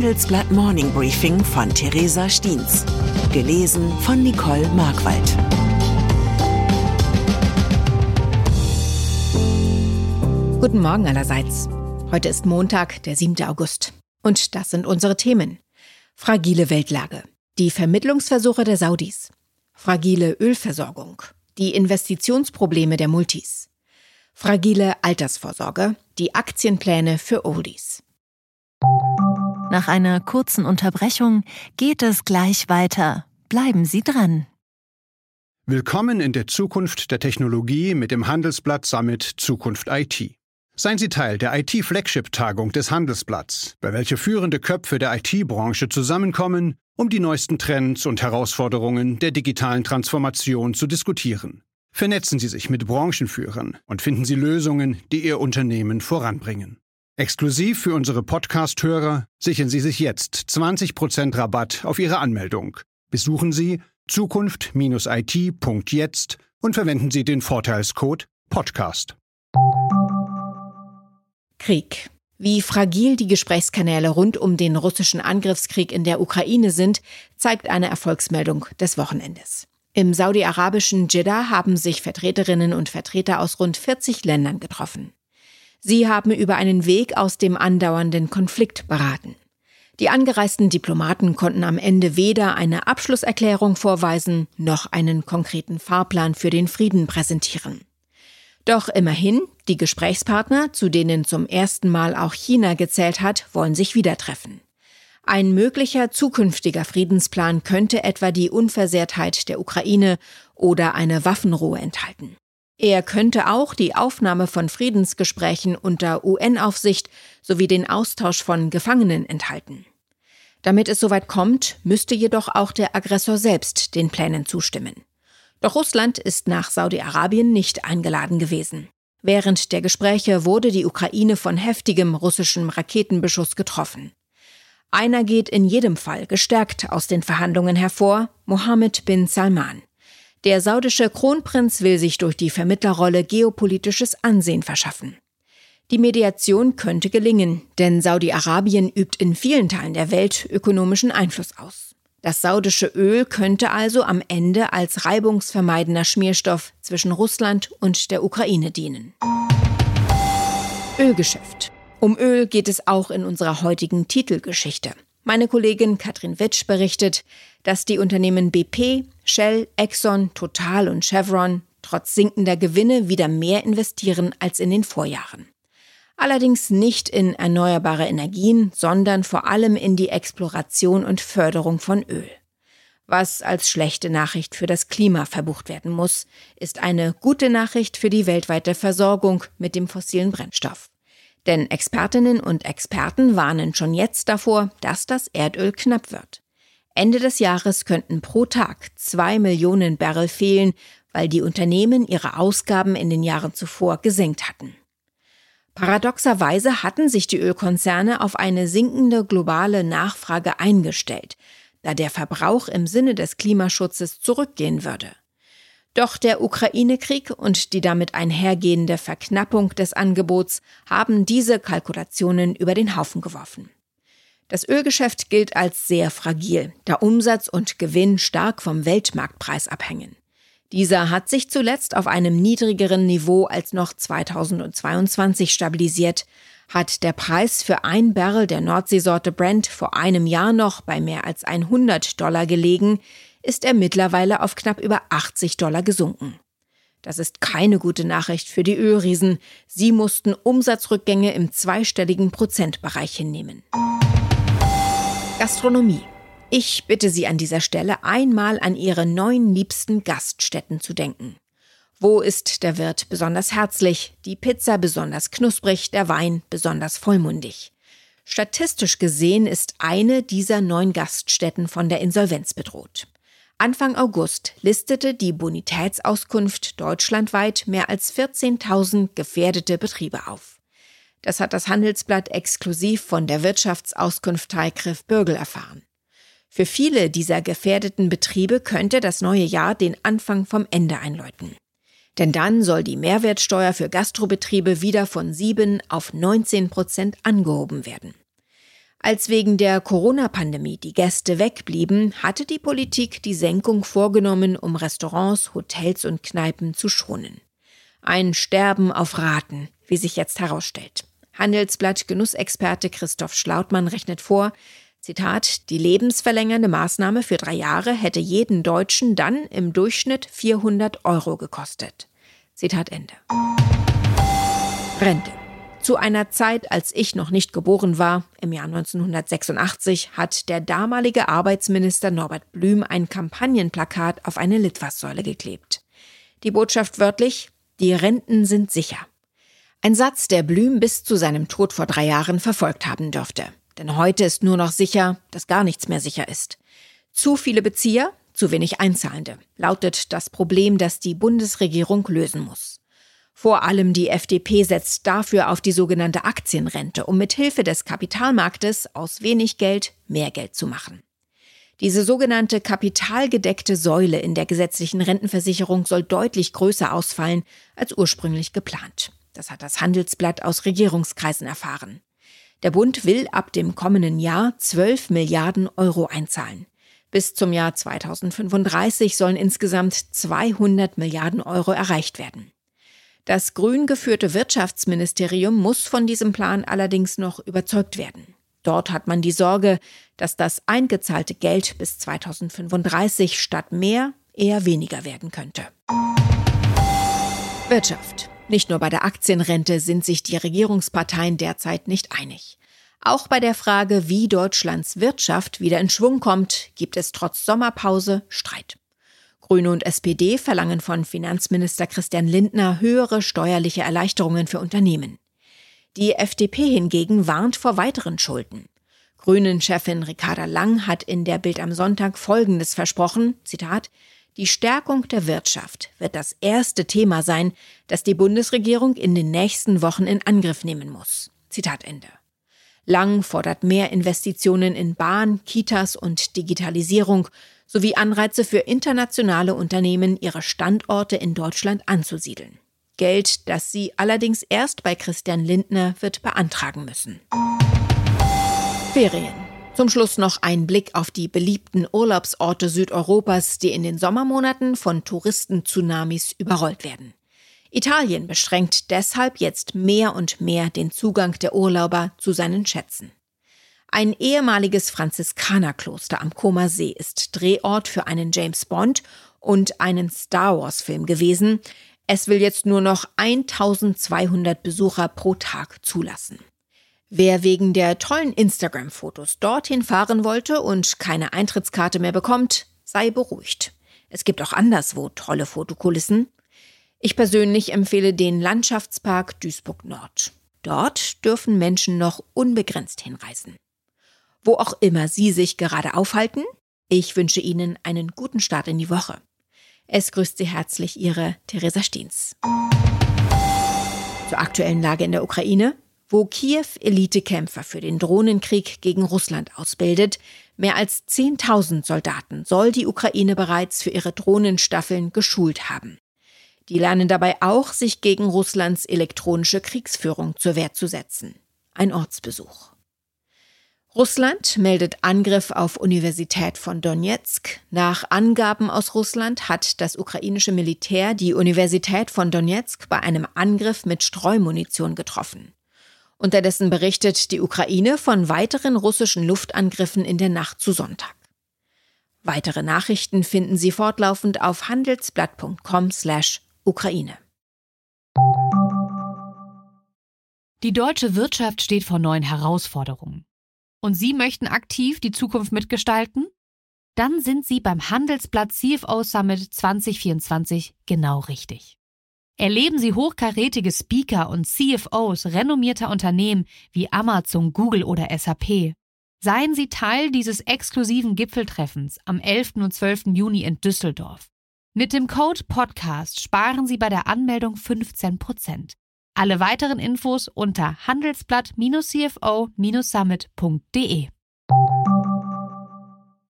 Handelsblatt Morning Briefing von Theresa Stiens. Gelesen von Nicole Markwald. Guten Morgen allerseits. Heute ist Montag, der 7. August. Und das sind unsere Themen. Fragile Weltlage. Die Vermittlungsversuche der Saudis. Fragile Ölversorgung. Die Investitionsprobleme der Multis. Fragile Altersvorsorge. Die Aktienpläne für Oldies. Nach einer kurzen Unterbrechung geht es gleich weiter. Bleiben Sie dran. Willkommen in der Zukunft der Technologie mit dem Handelsblatt Summit Zukunft IT. Seien Sie Teil der IT-Flagship-Tagung des Handelsblatts, bei welcher führende Köpfe der IT-Branche zusammenkommen, um die neuesten Trends und Herausforderungen der digitalen Transformation zu diskutieren. Vernetzen Sie sich mit Branchenführern und finden Sie Lösungen, die Ihr Unternehmen voranbringen. Exklusiv für unsere Podcast-Hörer sichern Sie sich jetzt 20% Rabatt auf Ihre Anmeldung. Besuchen Sie zukunft-it.jetzt und verwenden Sie den Vorteilscode Podcast. Krieg. Wie fragil die Gesprächskanäle rund um den russischen Angriffskrieg in der Ukraine sind, zeigt eine Erfolgsmeldung des Wochenendes. Im saudi-arabischen Jeddah haben sich Vertreterinnen und Vertreter aus rund 40 Ländern getroffen. Sie haben über einen Weg aus dem andauernden Konflikt beraten. Die angereisten Diplomaten konnten am Ende weder eine Abschlusserklärung vorweisen noch einen konkreten Fahrplan für den Frieden präsentieren. Doch immerhin, die Gesprächspartner, zu denen zum ersten Mal auch China gezählt hat, wollen sich wieder treffen. Ein möglicher zukünftiger Friedensplan könnte etwa die Unversehrtheit der Ukraine oder eine Waffenruhe enthalten. Er könnte auch die Aufnahme von Friedensgesprächen unter UN-Aufsicht sowie den Austausch von Gefangenen enthalten. Damit es soweit kommt, müsste jedoch auch der Aggressor selbst den Plänen zustimmen. Doch Russland ist nach Saudi-Arabien nicht eingeladen gewesen. Während der Gespräche wurde die Ukraine von heftigem russischem Raketenbeschuss getroffen. Einer geht in jedem Fall gestärkt aus den Verhandlungen hervor, Mohammed bin Salman. Der saudische Kronprinz will sich durch die Vermittlerrolle geopolitisches Ansehen verschaffen. Die Mediation könnte gelingen, denn Saudi-Arabien übt in vielen Teilen der Welt ökonomischen Einfluss aus. Das saudische Öl könnte also am Ende als reibungsvermeidender Schmierstoff zwischen Russland und der Ukraine dienen. Ölgeschäft. Um Öl geht es auch in unserer heutigen Titelgeschichte. Meine Kollegin Katrin Witsch berichtet, dass die Unternehmen BP, Shell, Exxon, Total und Chevron trotz sinkender Gewinne wieder mehr investieren als in den Vorjahren. Allerdings nicht in erneuerbare Energien, sondern vor allem in die Exploration und Förderung von Öl. Was als schlechte Nachricht für das Klima verbucht werden muss, ist eine gute Nachricht für die weltweite Versorgung mit dem fossilen Brennstoff. Denn Expertinnen und Experten warnen schon jetzt davor, dass das Erdöl knapp wird. Ende des Jahres könnten pro Tag zwei Millionen Barrel fehlen, weil die Unternehmen ihre Ausgaben in den Jahren zuvor gesenkt hatten. Paradoxerweise hatten sich die Ölkonzerne auf eine sinkende globale Nachfrage eingestellt, da der Verbrauch im Sinne des Klimaschutzes zurückgehen würde. Doch der Ukraine-Krieg und die damit einhergehende Verknappung des Angebots haben diese Kalkulationen über den Haufen geworfen. Das Ölgeschäft gilt als sehr fragil, da Umsatz und Gewinn stark vom Weltmarktpreis abhängen. Dieser hat sich zuletzt auf einem niedrigeren Niveau als noch 2022 stabilisiert. Hat der Preis für ein Barrel der Nordseesorte Brent vor einem Jahr noch bei mehr als 100 Dollar gelegen, ist er mittlerweile auf knapp über 80 Dollar gesunken. Das ist keine gute Nachricht für die Ölriesen. Sie mussten Umsatzrückgänge im zweistelligen Prozentbereich hinnehmen. Gastronomie. Ich bitte Sie an dieser Stelle einmal an Ihre neun liebsten Gaststätten zu denken. Wo ist der Wirt besonders herzlich, die Pizza besonders knusprig, der Wein besonders vollmundig? Statistisch gesehen ist eine dieser neun Gaststätten von der Insolvenz bedroht. Anfang August listete die Bonitätsauskunft deutschlandweit mehr als 14.000 gefährdete Betriebe auf. Das hat das Handelsblatt exklusiv von der Wirtschaftsauskunft Griff Bürgel erfahren. Für viele dieser gefährdeten Betriebe könnte das neue Jahr den Anfang vom Ende einläuten. Denn dann soll die Mehrwertsteuer für Gastrobetriebe wieder von 7 auf 19 Prozent angehoben werden. Als wegen der Corona-Pandemie die Gäste wegblieben, hatte die Politik die Senkung vorgenommen, um Restaurants, Hotels und Kneipen zu schonen. Ein Sterben auf Raten, wie sich jetzt herausstellt. Handelsblatt Genussexperte Christoph Schlautmann rechnet vor, Zitat, die lebensverlängernde Maßnahme für drei Jahre hätte jeden Deutschen dann im Durchschnitt 400 Euro gekostet. Zitat Ende. Rente. Zu einer Zeit, als ich noch nicht geboren war, im Jahr 1986, hat der damalige Arbeitsminister Norbert Blüm ein Kampagnenplakat auf eine Litfaßsäule geklebt. Die Botschaft wörtlich, die Renten sind sicher. Ein Satz, der Blüm bis zu seinem Tod vor drei Jahren verfolgt haben dürfte. Denn heute ist nur noch sicher, dass gar nichts mehr sicher ist. Zu viele Bezieher, zu wenig Einzahlende, lautet das Problem, das die Bundesregierung lösen muss. Vor allem die FDP setzt dafür auf die sogenannte Aktienrente, um mit Hilfe des Kapitalmarktes aus wenig Geld mehr Geld zu machen. Diese sogenannte kapitalgedeckte Säule in der gesetzlichen Rentenversicherung soll deutlich größer ausfallen als ursprünglich geplant. Das hat das Handelsblatt aus Regierungskreisen erfahren. Der Bund will ab dem kommenden Jahr 12 Milliarden Euro einzahlen. Bis zum Jahr 2035 sollen insgesamt 200 Milliarden Euro erreicht werden. Das grün geführte Wirtschaftsministerium muss von diesem Plan allerdings noch überzeugt werden. Dort hat man die Sorge, dass das eingezahlte Geld bis 2035 statt mehr eher weniger werden könnte. Wirtschaft. Nicht nur bei der Aktienrente sind sich die Regierungsparteien derzeit nicht einig. Auch bei der Frage, wie Deutschlands Wirtschaft wieder in Schwung kommt, gibt es trotz Sommerpause Streit. Grüne und SPD verlangen von Finanzminister Christian Lindner höhere steuerliche Erleichterungen für Unternehmen. Die FDP hingegen warnt vor weiteren Schulden. Grünen-Chefin Ricarda Lang hat in der Bild am Sonntag Folgendes versprochen, Zitat, die Stärkung der Wirtschaft wird das erste Thema sein, das die Bundesregierung in den nächsten Wochen in Angriff nehmen muss. Zitat Ende. Lang fordert mehr Investitionen in Bahn, Kitas und Digitalisierung sowie Anreize für internationale Unternehmen, ihre Standorte in Deutschland anzusiedeln. Geld, das sie allerdings erst bei Christian Lindner wird beantragen müssen. Ferien. Zum Schluss noch ein Blick auf die beliebten Urlaubsorte Südeuropas, die in den Sommermonaten von Touristen-Tsunamis überrollt werden. Italien beschränkt deshalb jetzt mehr und mehr den Zugang der Urlauber zu seinen Schätzen. Ein ehemaliges Franziskanerkloster am Koma See ist Drehort für einen James Bond und einen Star Wars Film gewesen. Es will jetzt nur noch 1200 Besucher pro Tag zulassen. Wer wegen der tollen Instagram-Fotos dorthin fahren wollte und keine Eintrittskarte mehr bekommt, sei beruhigt. Es gibt auch anderswo tolle Fotokulissen. Ich persönlich empfehle den Landschaftspark Duisburg Nord. Dort dürfen Menschen noch unbegrenzt hinreisen. Wo auch immer Sie sich gerade aufhalten, ich wünsche Ihnen einen guten Start in die Woche. Es grüßt Sie herzlich Ihre Theresa Steens. Zur aktuellen Lage in der Ukraine, wo Kiew Elitekämpfer für den Drohnenkrieg gegen Russland ausbildet. Mehr als 10.000 Soldaten soll die Ukraine bereits für ihre Drohnenstaffeln geschult haben. Die lernen dabei auch, sich gegen Russlands elektronische Kriegsführung zur Wehr zu setzen. Ein Ortsbesuch. Russland meldet Angriff auf Universität von Donetsk. Nach Angaben aus Russland hat das ukrainische Militär die Universität von Donetsk bei einem Angriff mit Streumunition getroffen. Unterdessen berichtet die Ukraine von weiteren russischen Luftangriffen in der Nacht zu Sonntag. Weitere Nachrichten finden Sie fortlaufend auf handelsblatt.com slash Ukraine. Die deutsche Wirtschaft steht vor neuen Herausforderungen. Und Sie möchten aktiv die Zukunft mitgestalten? Dann sind Sie beim Handelsblatt CFO Summit 2024 genau richtig. Erleben Sie hochkarätige Speaker und CFOs renommierter Unternehmen wie Amazon, Google oder SAP. Seien Sie Teil dieses exklusiven Gipfeltreffens am 11. und 12. Juni in Düsseldorf. Mit dem Code Podcast sparen Sie bei der Anmeldung 15%. Alle weiteren Infos unter handelsblatt-cfo-summit.de.